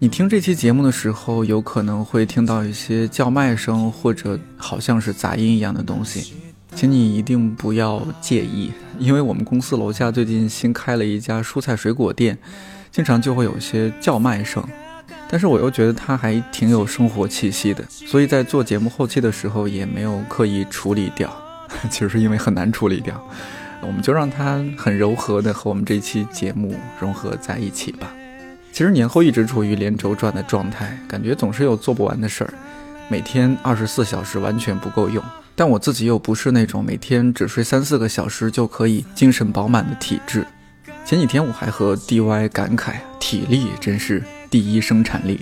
你听这期节目的时候，有可能会听到一些叫卖声，或者好像是杂音一样的东西，请你一定不要介意，因为我们公司楼下最近新开了一家蔬菜水果店，经常就会有些叫卖声。但是我又觉得它还挺有生活气息的，所以在做节目后期的时候也没有刻意处理掉，其实是因为很难处理掉，我们就让它很柔和的和我们这期节目融合在一起吧。其实年后一直处于连轴转的状态，感觉总是有做不完的事儿，每天二十四小时完全不够用。但我自己又不是那种每天只睡三四个小时就可以精神饱满的体质。前几天我还和 DY 感慨，体力真是第一生产力。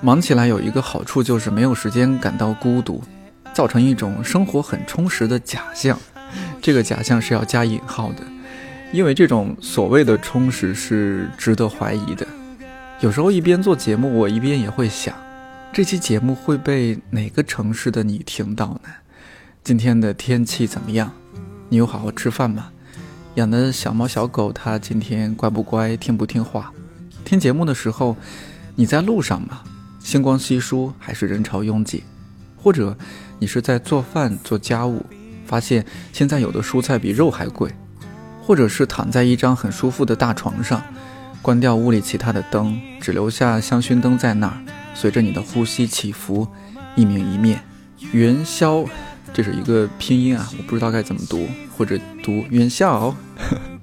忙起来有一个好处就是没有时间感到孤独，造成一种生活很充实的假象。这个假象是要加引号的，因为这种所谓的充实是值得怀疑的。有时候一边做节目，我一边也会想，这期节目会被哪个城市的你听到呢？今天的天气怎么样？你有好好吃饭吗？养的小猫小狗它今天乖不乖？听不听话？听节目的时候，你在路上吗？星光稀疏还是人潮拥挤？或者你是在做饭做家务，发现现在有的蔬菜比肉还贵？或者是躺在一张很舒服的大床上？关掉屋里其他的灯，只留下香薰灯在那儿，随着你的呼吸起伏，一明一灭。元宵，这是一个拼音啊，我不知道该怎么读，或者读元宵。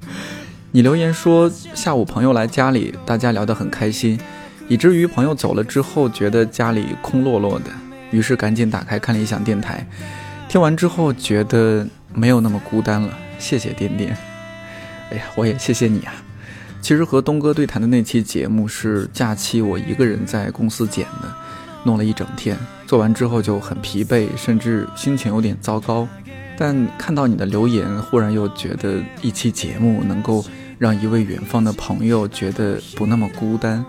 你留言说下午朋友来家里，大家聊得很开心，以至于朋友走了之后觉得家里空落落的，于是赶紧打开看理想电台，听完之后觉得没有那么孤单了。谢谢点点，哎呀，我也谢谢你啊。其实和东哥对谈的那期节目是假期，我一个人在公司剪的，弄了一整天，做完之后就很疲惫，甚至心情有点糟糕。但看到你的留言，忽然又觉得一期节目能够让一位远方的朋友觉得不那么孤单，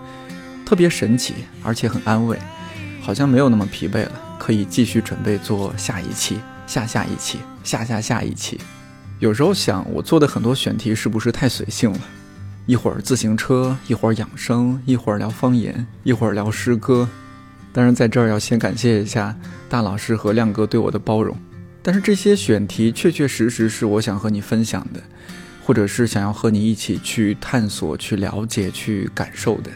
特别神奇，而且很安慰，好像没有那么疲惫了，可以继续准备做下一期、下下一期、下下下一期。有时候想，我做的很多选题是不是太随性了？一会儿自行车，一会儿养生，一会儿聊方言，一会儿聊诗歌。当然，在这儿要先感谢一下大老师和亮哥对我的包容。但是这些选题确确实实是我想和你分享的，或者是想要和你一起去探索、去了解、去感受的。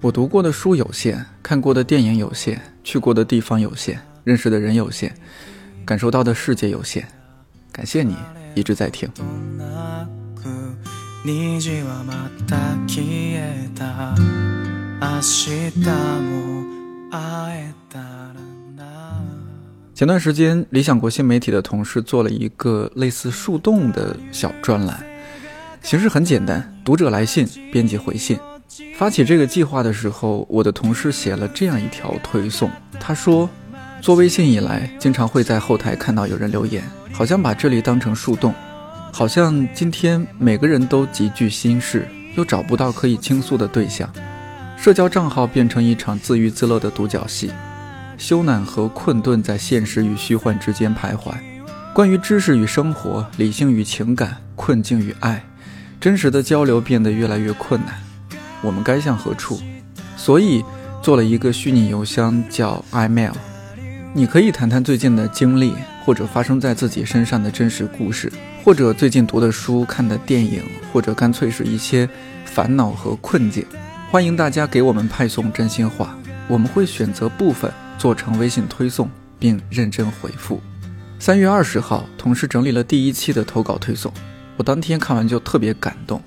我读过的书有限，看过的电影有限，去过的地方有限，认识的人有限，感受到的世界有限。感谢你一直在听。虹はまた消えた明日も会えたらな前段时间，理想国新媒体的同事做了一个类似树洞的小专栏，形式很简单：读者来信，编辑回信。发起这个计划的时候，我的同事写了这样一条推送，他说：“做微信以来，经常会在后台看到有人留言， 好像把这里当成树洞。”好像今天每个人都极具心事，又找不到可以倾诉的对象，社交账号变成一场自娱自乐的独角戏，羞赧和困顿在现实与虚幻之间徘徊。关于知识与生活、理性与情感、困境与爱，真实的交流变得越来越困难。我们该向何处？所以做了一个虚拟邮箱，叫 imail。你可以谈谈最近的经历，或者发生在自己身上的真实故事。或者最近读的书、看的电影，或者干脆是一些烦恼和困境，欢迎大家给我们派送真心话，我们会选择部分做成微信推送，并认真回复。三月二十号，同事整理了第一期的投稿推送，我当天看完就特别感动。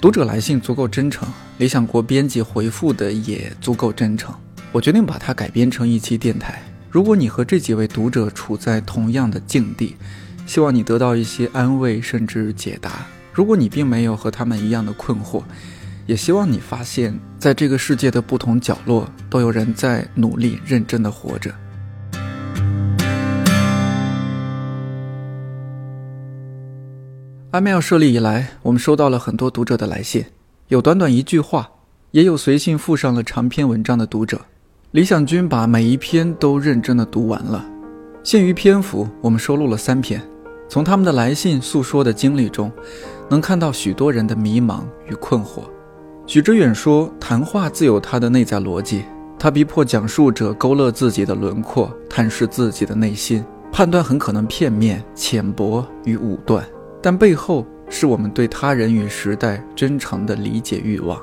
读者来信足够真诚，理想国编辑回复的也足够真诚，我决定把它改编成一期电台。如果你和这几位读者处在同样的境地，希望你得到一些安慰，甚至解答。如果你并没有和他们一样的困惑，也希望你发现，在这个世界的不同角落，都有人在努力、认真的活着。imail 设立以来，我们收到了很多读者的来信，有短短一句话，也有随信附上了长篇文章的读者。李想君把每一篇都认真的读完了。限于篇幅，我们收录了三篇。从他们的来信诉说的经历中，能看到许多人的迷茫与困惑。许知远说：“谈话自有它的内在逻辑，它逼迫讲述者勾勒自己的轮廓，探视自己的内心，判断很可能片面、浅薄与武断，但背后是我们对他人与时代真诚的理解欲望。”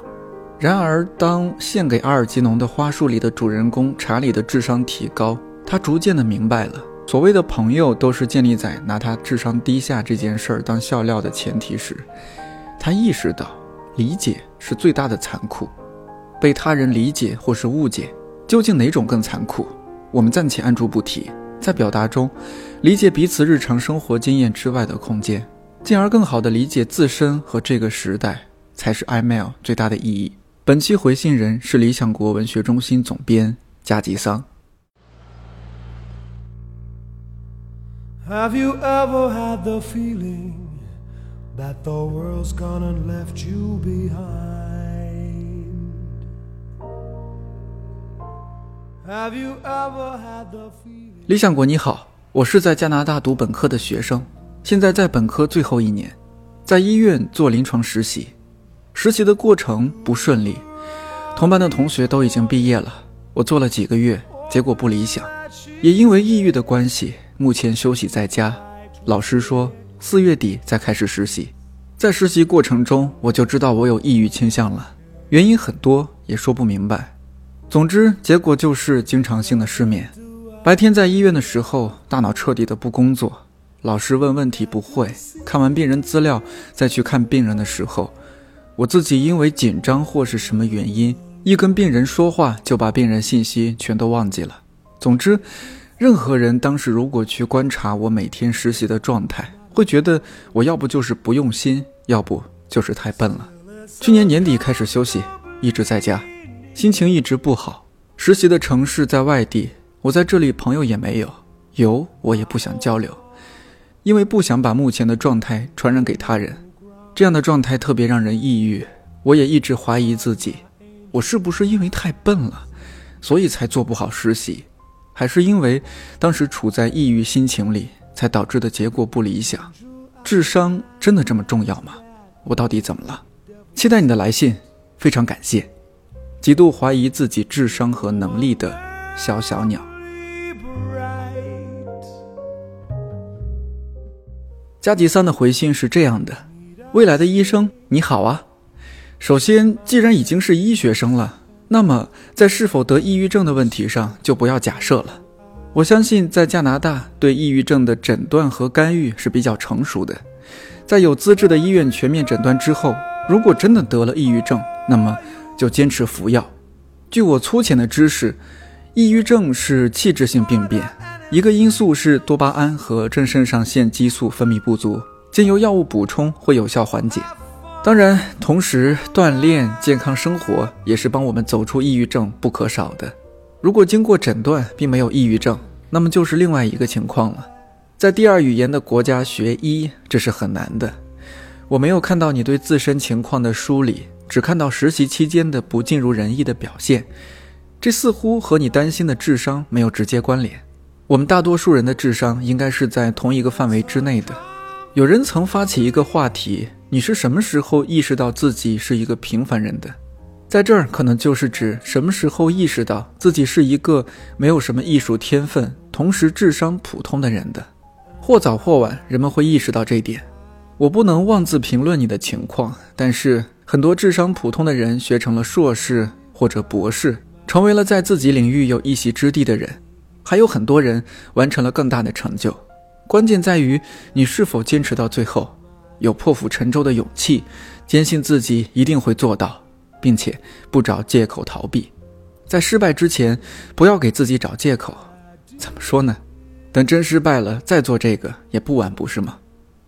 然而，当献给阿尔吉农的花束里的主人公查理的智商提高，他逐渐的明白了，所谓的朋友都是建立在拿他智商低下这件事儿当笑料的前提时，他意识到。理解是最大的残酷，被他人理解或是误解，究竟哪种更残酷？我们暂且按住不提。在表达中，理解彼此日常生活经验之外的空间，进而更好地理解自身和这个时代，才是 email 最大的意义。本期回信人是理想国文学中心总编加吉桑。Have you ever had the feeling? that the world's gone and left you behind. Have you ever had the feeling? 理想国你好，我是在加拿大读本科的学生，现在在本科最后一年，在医院做临床实习。实习的过程不顺利，同班的同学都已经毕业了，我做了几个月，结果不理想，也因为抑郁的关系，目前休息在家。老师说。四月底再开始实习，在实习过程中我就知道我有抑郁倾向了，原因很多也说不明白。总之，结果就是经常性的失眠。白天在医院的时候，大脑彻底的不工作，老师问问题不会，看完病人资料再去看病人的时候，我自己因为紧张或是什么原因，一跟病人说话就把病人信息全都忘记了。总之，任何人当时如果去观察我每天实习的状态，会觉得我要不就是不用心，要不就是太笨了。去年年底开始休息，一直在家，心情一直不好。实习的城市在外地，我在这里朋友也没有，有我也不想交流，因为不想把目前的状态传染给他人。这样的状态特别让人抑郁。我也一直怀疑自己，我是不是因为太笨了，所以才做不好实习，还是因为当时处在抑郁心情里？才导致的结果不理想，智商真的这么重要吗？我到底怎么了？期待你的来信，非常感谢。极度怀疑自己智商和能力的小小鸟。加吉桑的回信是这样的：未来的医生，你好啊。首先，既然已经是医学生了，那么在是否得抑郁症的问题上，就不要假设了。我相信，在加拿大对抑郁症的诊断和干预是比较成熟的。在有资质的医院全面诊断之后，如果真的得了抑郁症，那么就坚持服药。据我粗浅的知识，抑郁症是器质性病变，一个因素是多巴胺和正肾上腺激素分泌不足，经由药物补充会有效缓解。当然，同时锻炼、健康生活也是帮我们走出抑郁症不可少的。如果经过诊断并没有抑郁症，那么就是另外一个情况了。在第二语言的国家学医，这是很难的。我没有看到你对自身情况的梳理，只看到实习期间的不尽如人意的表现，这似乎和你担心的智商没有直接关联。我们大多数人的智商应该是在同一个范围之内的。有人曾发起一个话题：你是什么时候意识到自己是一个平凡人的？在这儿，可能就是指什么时候意识到自己是一个没有什么艺术天分，同时智商普通的人的。或早或晚，人们会意识到这一点。我不能妄自评论你的情况，但是很多智商普通的人学成了硕士或者博士，成为了在自己领域有一席之地的人。还有很多人完成了更大的成就。关键在于你是否坚持到最后，有破釜沉舟的勇气，坚信自己一定会做到。并且不找借口逃避，在失败之前不要给自己找借口。怎么说呢？等真失败了再做这个也不晚，不是吗？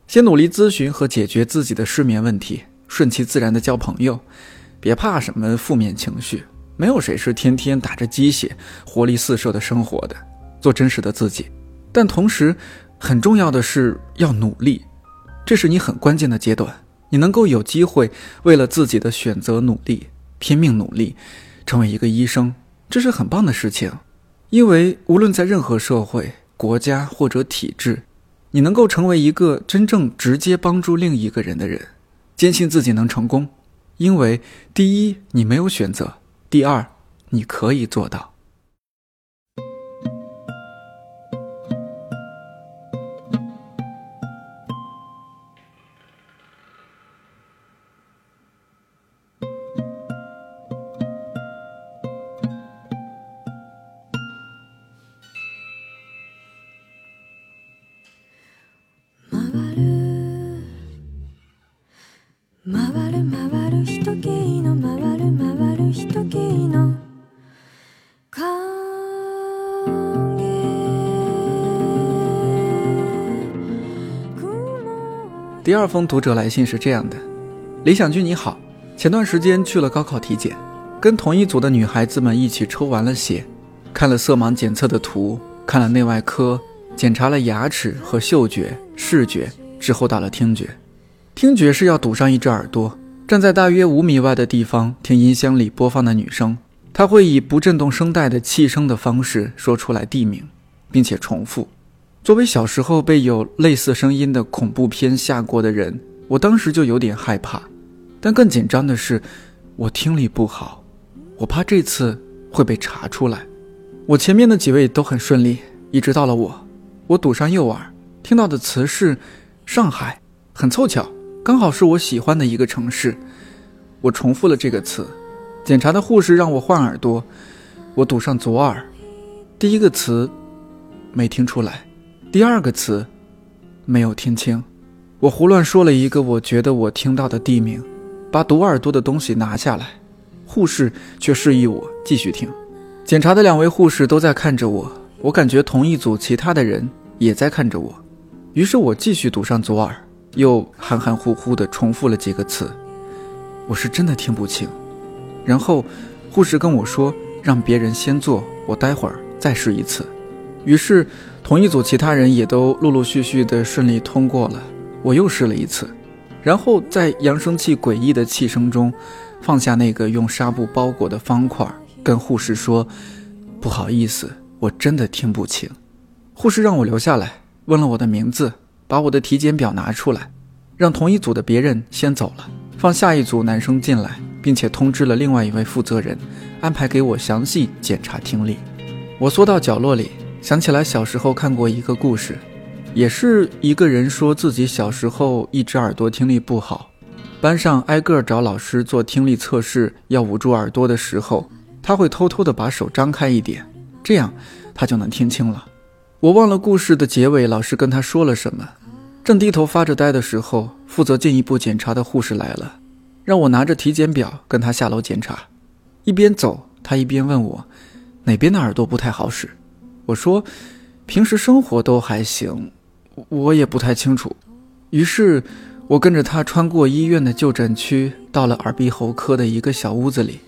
先努力咨询和解决自己的失眠问题，顺其自然的交朋友，别怕什么负面情绪，没有谁是天天打着鸡血、活力四射的生活的。做真实的自己，但同时很重要的是要努力，这是你很关键的阶段。你能够有机会为了自己的选择努力，拼命努力，成为一个医生，这是很棒的事情。因为无论在任何社会、国家或者体制，你能够成为一个真正直接帮助另一个人的人，坚信自己能成功。因为第一，你没有选择；第二，你可以做到。第二封读者来信是这样的：李想君你好，前段时间去了高考体检，跟同一组的女孩子们一起抽完了血，看了色盲检测的图，看了内外科，检查了牙齿和嗅觉、视觉，之后到了听觉。听觉是要堵上一只耳朵，站在大约五米外的地方听音箱里播放的女声，她会以不震动声带的气声的方式说出来地名，并且重复。作为小时候被有类似声音的恐怖片吓过的人，我当时就有点害怕。但更紧张的是，我听力不好，我怕这次会被查出来。我前面的几位都很顺利，一直到了我，我堵上右耳，听到的词是上海，很凑巧，刚好是我喜欢的一个城市。我重复了这个词，检查的护士让我换耳朵，我堵上左耳，第一个词没听出来。第二个词，没有听清，我胡乱说了一个我觉得我听到的地名，把堵耳朵的东西拿下来，护士却示意我继续听。检查的两位护士都在看着我，我感觉同一组其他的人也在看着我，于是我继续堵上左耳，又含含糊糊地重复了几个词，我是真的听不清。然后护士跟我说，让别人先做，我待会儿再试一次。于是。同一组其他人也都陆陆续续的顺利通过了，我又试了一次，然后在扬声器诡异的气声中，放下那个用纱布包裹的方块，跟护士说：“不好意思，我真的听不清。”护士让我留下来，问了我的名字，把我的体检表拿出来，让同一组的别人先走了，放下一组男生进来，并且通知了另外一位负责人，安排给我详细检查听力。我缩到角落里。想起来小时候看过一个故事，也是一个人说自己小时候一只耳朵听力不好，班上挨个找老师做听力测试，要捂住耳朵的时候，他会偷偷的把手张开一点，这样他就能听清了。我忘了故事的结尾，老师跟他说了什么。正低头发着呆的时候，负责进一步检查的护士来了，让我拿着体检表跟他下楼检查。一边走，他一边问我哪边的耳朵不太好使。我说，平时生活都还行，我也不太清楚。于是，我跟着他穿过医院的就诊区，到了耳鼻喉科的一个小屋子里。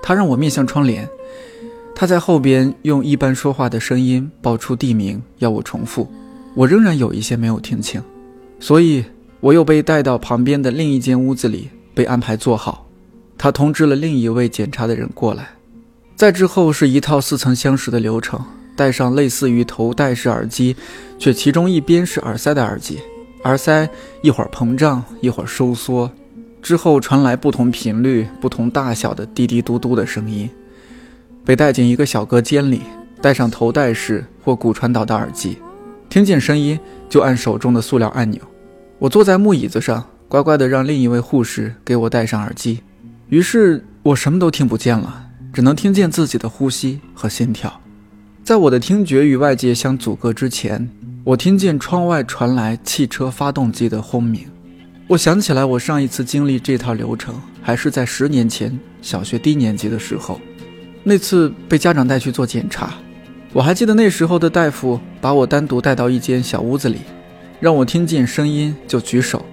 他让我面向窗帘，他在后边用一般说话的声音报出地名，要我重复。我仍然有一些没有听清，所以我又被带到旁边的另一间屋子里，被安排坐好。他通知了另一位检查的人过来。再之后是一套似曾相识的流程。戴上类似于头戴式耳机，却其中一边是耳塞的耳机，耳塞一会儿膨胀，一会儿收缩，之后传来不同频率、不同大小的滴滴嘟嘟的声音。被带进一个小隔间里，戴上头戴式或骨传导的耳机，听见声音就按手中的塑料按钮。我坐在木椅子上，乖乖地让另一位护士给我戴上耳机。于是我什么都听不见了，只能听见自己的呼吸和心跳。在我的听觉与外界相阻隔之前，我听见窗外传来汽车发动机的轰鸣。我想起来，我上一次经历这套流程还是在十年前小学低年级的时候，那次被家长带去做检查。我还记得那时候的大夫把我单独带到一间小屋子里，让我听见声音就举手。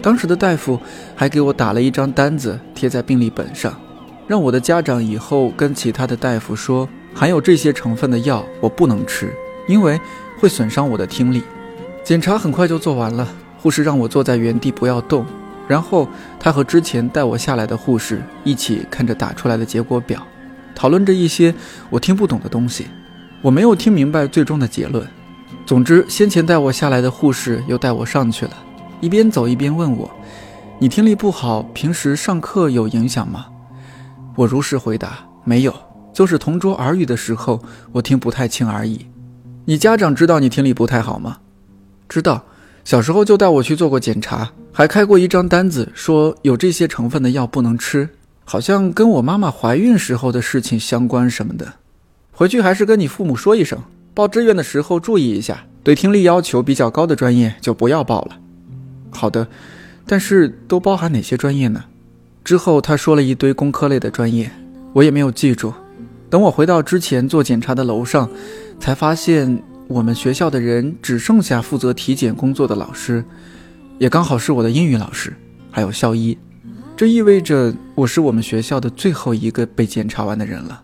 当时的大夫还给我打了一张单子贴在病历本上，让我的家长以后跟其他的大夫说，含有这些成分的药我不能吃，因为会损伤我的听力。检查很快就做完了，护士让我坐在原地不要动，然后他和之前带我下来的护士一起看着打出来的结果表，讨论着一些我听不懂的东西。我没有听明白最终的结论。总之，先前带我下来的护士又带我上去了，一边走一边问我：“你听力不好，平时上课有影响吗？”我如实回答：“没有，就是同桌耳语的时候，我听不太清而已。”你家长知道你听力不太好吗？知道，小时候就带我去做过检查，还开过一张单子，说有这些成分的药不能吃，好像跟我妈妈怀孕时候的事情相关什么的。回去还是跟你父母说一声。报志愿的时候注意一下，对听力要求比较高的专业就不要报了。好的，但是都包含哪些专业呢？之后他说了一堆工科类的专业，我也没有记住。等我回到之前做检查的楼上，才发现我们学校的人只剩下负责体检工作的老师，也刚好是我的英语老师，还有校医。这意味着我是我们学校的最后一个被检查完的人了。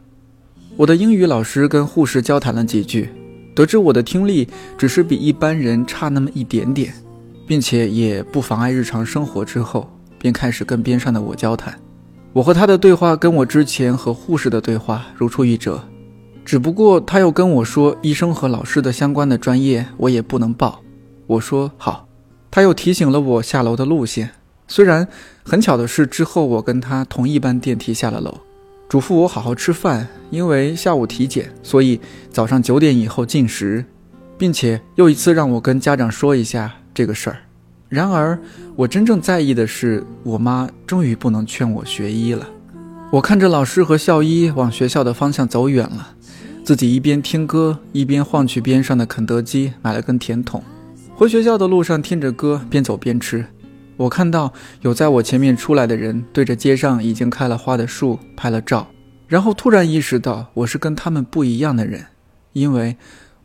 我的英语老师跟护士交谈了几句。得知我的听力只是比一般人差那么一点点，并且也不妨碍日常生活之后，便开始跟边上的我交谈。我和他的对话跟我之前和护士的对话如出一辙，只不过他又跟我说医生和老师的相关的专业我也不能报。我说好。他又提醒了我下楼的路线。虽然很巧的是，之后我跟他同一班电梯下了楼。嘱咐我好好吃饭，因为下午体检，所以早上九点以后进食，并且又一次让我跟家长说一下这个事儿。然而，我真正在意的是，我妈终于不能劝我学医了。我看着老师和校医往学校的方向走远了，自己一边听歌，一边晃去边上的肯德基买了根甜筒。回学校的路上听着歌，边走边吃。我看到有在我前面出来的人对着街上已经开了花的树拍了照，然后突然意识到我是跟他们不一样的人，因为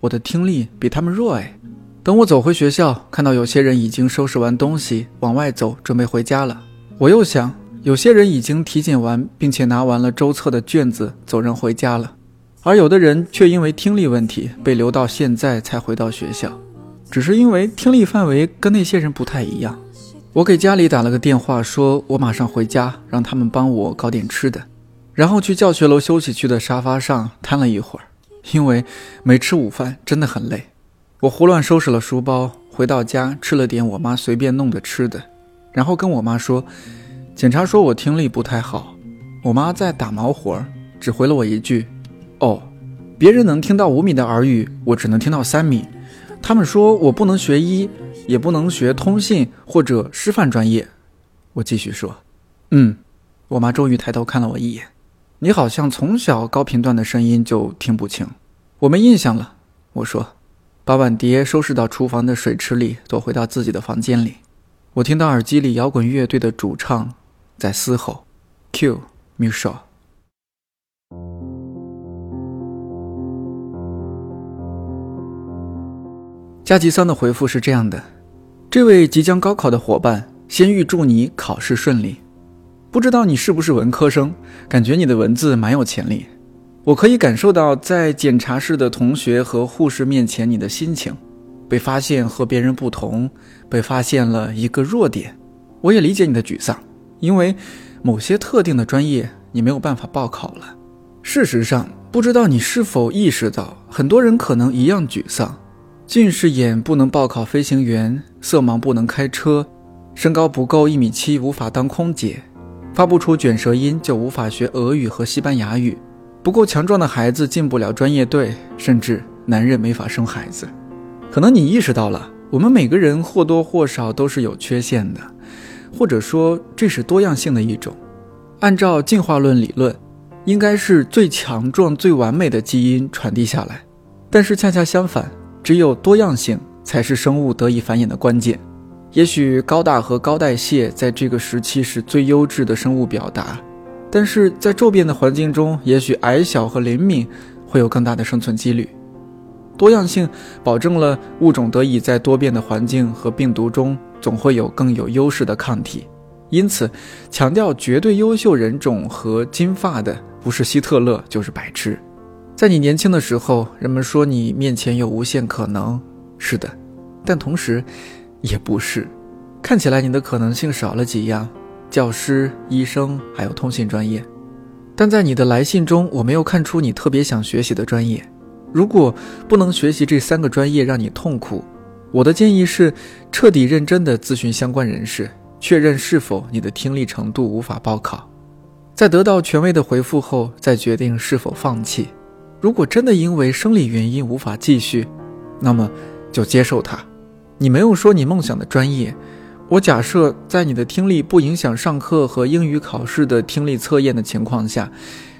我的听力比他们弱哎。等我走回学校，看到有些人已经收拾完东西往外走，准备回家了。我又想，有些人已经体检完，并且拿完了周测的卷子走人回家了，而有的人却因为听力问题被留到现在才回到学校，只是因为听力范围跟那些人不太一样。我给家里打了个电话，说我马上回家，让他们帮我搞点吃的，然后去教学楼休息区的沙发上瘫了一会儿，因为没吃午饭，真的很累。我胡乱收拾了书包，回到家吃了点我妈随便弄的吃的，然后跟我妈说，检查说我听力不太好。我妈在打毛活儿，只回了我一句：“哦，别人能听到五米的耳语，我只能听到三米。他们说我不能学医。”也不能学通信或者师范专业，我继续说，嗯，我妈终于抬头看了我一眼，你好像从小高频段的声音就听不清，我没印象了。我说，把碗碟收拾到厨房的水池里，躲回到自己的房间里。我听到耳机里摇滚乐队的主唱在嘶吼，Q m u s h 加吉桑的回复是这样的。这位即将高考的伙伴，先预祝你考试顺利。不知道你是不是文科生，感觉你的文字蛮有潜力。我可以感受到在检查室的同学和护士面前你的心情，被发现和别人不同，被发现了一个弱点。我也理解你的沮丧，因为某些特定的专业你没有办法报考了。事实上，不知道你是否意识到，很多人可能一样沮丧。近视眼不能报考飞行员，色盲不能开车，身高不够一米七无法当空姐，发不出卷舌音就无法学俄语和西班牙语，不够强壮的孩子进不了专业队，甚至男人没法生孩子。可能你意识到了，我们每个人或多或少都是有缺陷的，或者说这是多样性的一种。按照进化论理论，应该是最强壮、最完美的基因传递下来，但是恰恰相反。只有多样性才是生物得以繁衍的关键。也许高大和高代谢在这个时期是最优质的生物表达，但是在骤变的环境中，也许矮小和灵敏会有更大的生存几率。多样性保证了物种得以在多变的环境和病毒中总会有更有优势的抗体，因此，强调绝对优秀人种和金发的不是希特勒就是白痴。在你年轻的时候，人们说你面前有无限可能，是的，但同时，也不是。看起来你的可能性少了几样，教师、医生还有通信专业。但在你的来信中，我没有看出你特别想学习的专业。如果不能学习这三个专业让你痛苦，我的建议是彻底认真地咨询相关人士。确认是否你的听力程度无法报考，在得到权威的回复后再决定是否放弃。如果真的因为生理原因无法继续，那么就接受它。你没有说你梦想的专业，我假设在你的听力不影响上课和英语考试的听力测验的情况下，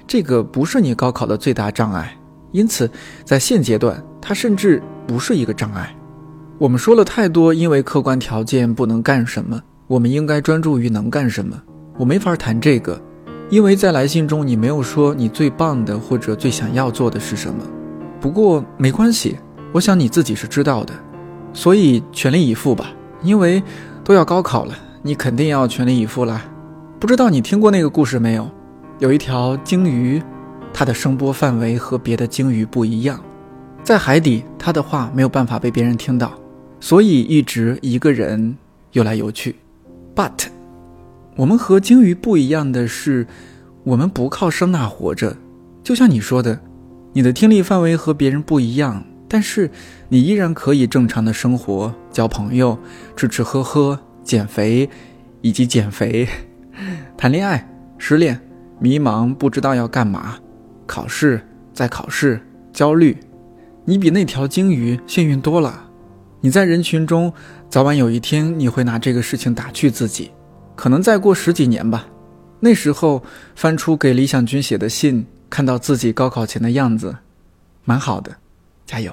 这个不是你高考的最大障碍。因此，在现阶段，它甚至不是一个障碍。我们说了太多，因为客观条件不能干什么。我们应该专注于能干什么。我没法谈这个，因为在来信中你没有说你最棒的或者最想要做的是什么。不过没关系，我想你自己是知道的，所以全力以赴吧。因为都要高考了，你肯定要全力以赴啦。不知道你听过那个故事没有？有一条鲸鱼，它的声波范围和别的鲸鱼不一样，在海底，它的话没有办法被别人听到，所以一直一个人游来游去。But，我们和鲸鱼不一样的是，我们不靠声呐活着。就像你说的，你的听力范围和别人不一样，但是你依然可以正常的生活、交朋友、吃吃喝喝、减肥，以及减肥、谈恋爱、失恋、迷茫不知道要干嘛、考试、再考试、焦虑。你比那条鲸鱼幸运多了。你在人群中，早晚有一天你会拿这个事情打趣自己，可能再过十几年吧。那时候翻出给李想君写的信，看到自己高考前的样子，蛮好的，加油。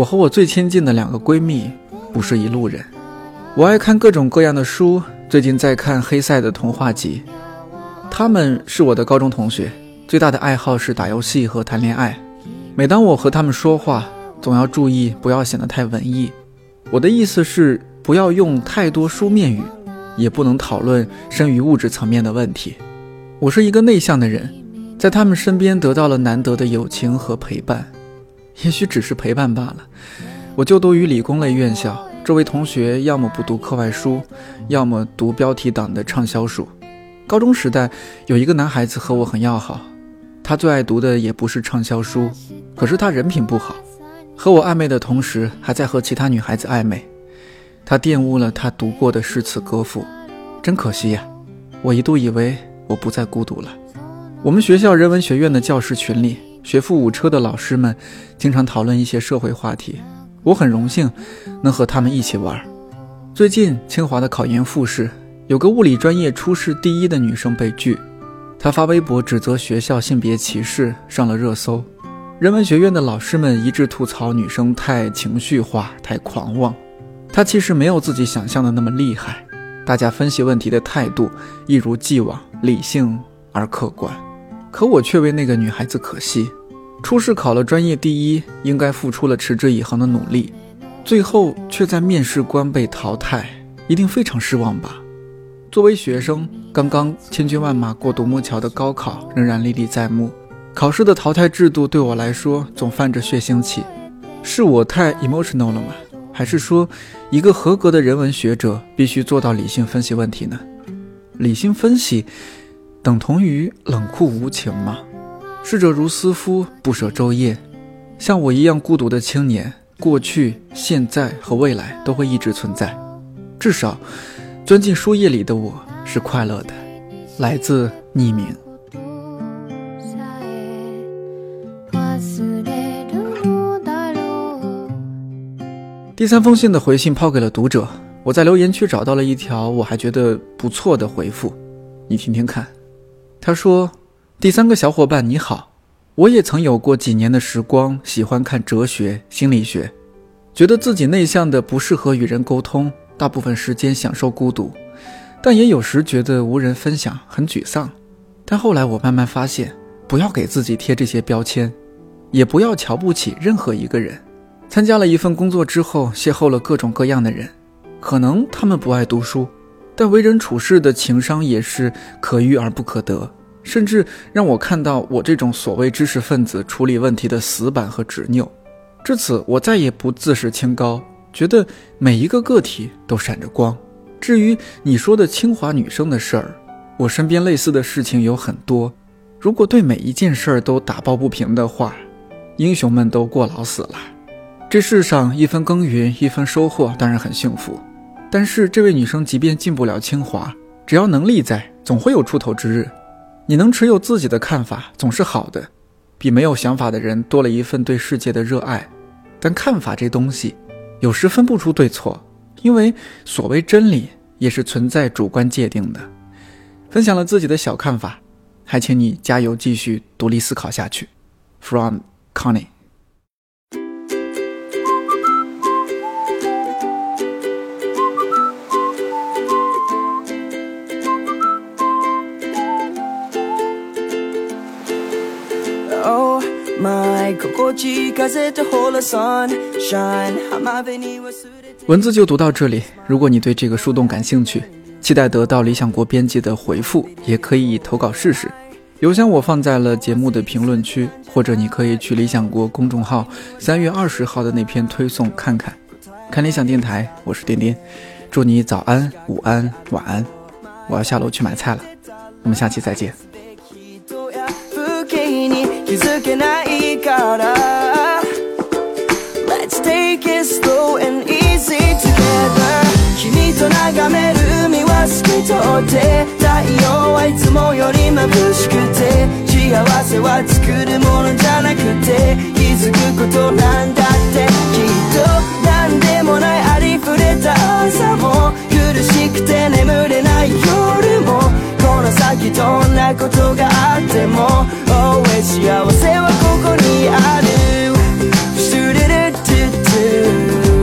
我和我最亲近的两个闺蜜不是一路人。我爱看各种各样的书，最近在看黑塞的童话集。她们是我的高中同学，最大的爱好是打游戏和谈恋爱。每当我和她们说话，总要注意不要显得太文艺。我的意思是，不要用太多书面语，也不能讨论深于物质层面的问题。”我是一个内向的人，在他们身边得到了难得的友情和陪伴，也许只是陪伴罢了。我就读于理工类院校，这位同学要么不读课外书，要么读标题党的畅销书。高中时代有一个男孩子和我很要好，他最爱读的也不是畅销书，可是他人品不好，和我暧昧的同时还在和其他女孩子暧昧。他玷污了他读过的诗词歌赋，真可惜呀！我一度以为。我不再孤独了。我们学校人文学院的教师群里，学富五车的老师们经常讨论一些社会话题。我很荣幸能和他们一起玩。最近清华的考研复试，有个物理专业初试第一的女生被拒，她发微博指责学校性别歧视，上了热搜。人文学院的老师们一致吐槽女生太情绪化、太狂妄。她其实没有自己想象的那么厉害。大家分析问题的态度一如既往理性而客观，可我却为那个女孩子可惜。初试考了专业第一，应该付出了持之以恒的努力，最后却在面试官被淘汰，一定非常失望吧？作为学生，刚刚千军万马过独木桥的高考仍然历历在目。考试的淘汰制度对我来说总泛着血腥气，是我太 emotional 了吗？还是说，一个合格的人文学者必须做到理性分析问题呢？理性分析等同于冷酷无情吗？逝者如斯夫，不舍昼夜。像我一样孤独的青年，过去、现在和未来都会一直存在。至少，钻进书页里的我是快乐的。来自匿名。第三封信的回信抛给了读者，我在留言区找到了一条我还觉得不错的回复，你听听看。他说：“第三个小伙伴你好，我也曾有过几年的时光，喜欢看哲学、心理学，觉得自己内向的不适合与人沟通，大部分时间享受孤独，但也有时觉得无人分享，很沮丧。但后来我慢慢发现，不要给自己贴这些标签，也不要瞧不起任何一个人。”参加了一份工作之后，邂逅了各种各样的人，可能他们不爱读书，但为人处事的情商也是可遇而不可得，甚至让我看到我这种所谓知识分子处理问题的死板和执拗。至此，我再也不自视清高，觉得每一个个体都闪着光。至于你说的清华女生的事儿，我身边类似的事情有很多。如果对每一件事儿都打抱不平的话，英雄们都过劳死了。这世上一分耕耘一分收获，当然很幸福。但是这位女生即便进不了清华，只要能力在，总会有出头之日。你能持有自己的看法，总是好的，比没有想法的人多了一份对世界的热爱。但看法这东西，有时分不出对错，因为所谓真理也是存在主观界定的。分享了自己的小看法，还请你加油，继续独立思考下去。From Connie。文字就读到这里。如果你对这个树洞感兴趣，期待得到理想国编辑的回复，也可以投稿试试。邮箱我放在了节目的评论区，或者你可以去理想国公众号三月二十号的那篇推送看看。看理想电台，我是颠颠，祝你早安、午安、晚安。我要下楼去买菜了，我们下期再见。気づけないから。Let's take it slow and easy together. 君と眺める海は透き通って太陽はいつもより眩しくて幸せは作るものじゃなくて気づくことなんだって。きっと何でもないありふれた朝も苦しくて眠れない夜も。の先どんなことがあっても Always 幸せはここにある。シュルルルルル。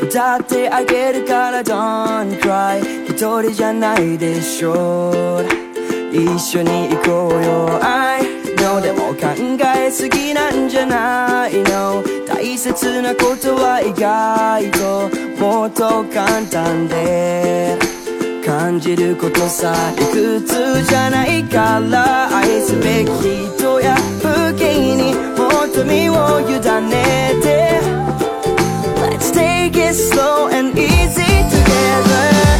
歌ってあげるから Don't cry 一人じゃないでしょう。一緒に行こうよ。I のでも考えすぎなんじゃないの。大切なことは意外ともっと簡単で。感じることさ理屈じゃないから。愛すべき人や風景にもっと身を委ねて。Let's take it slow and easy.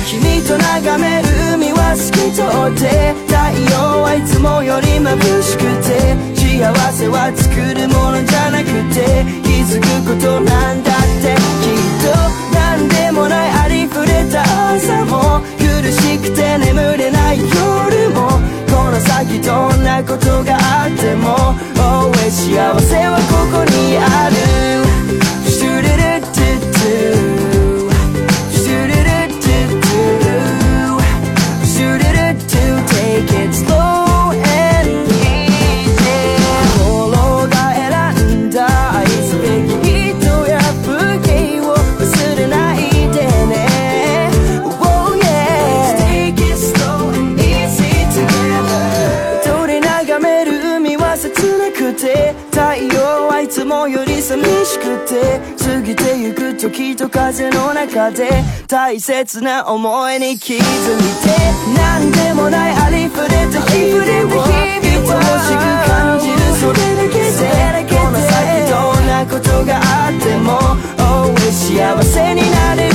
君と眺める海は透き通って太陽はいつもより眩しくて幸せは作るものじゃなくて気づくことなんだってきっと何でもないありふれた朝も苦しくて眠れない夜もこの先どんなことがあっても Always 幸せはここにある。時と風の中で大切な思いに気づいて何でもないありふれた日々を愛おしく感じるそれだけでこの先どんなことがあっても Always 幸せになれる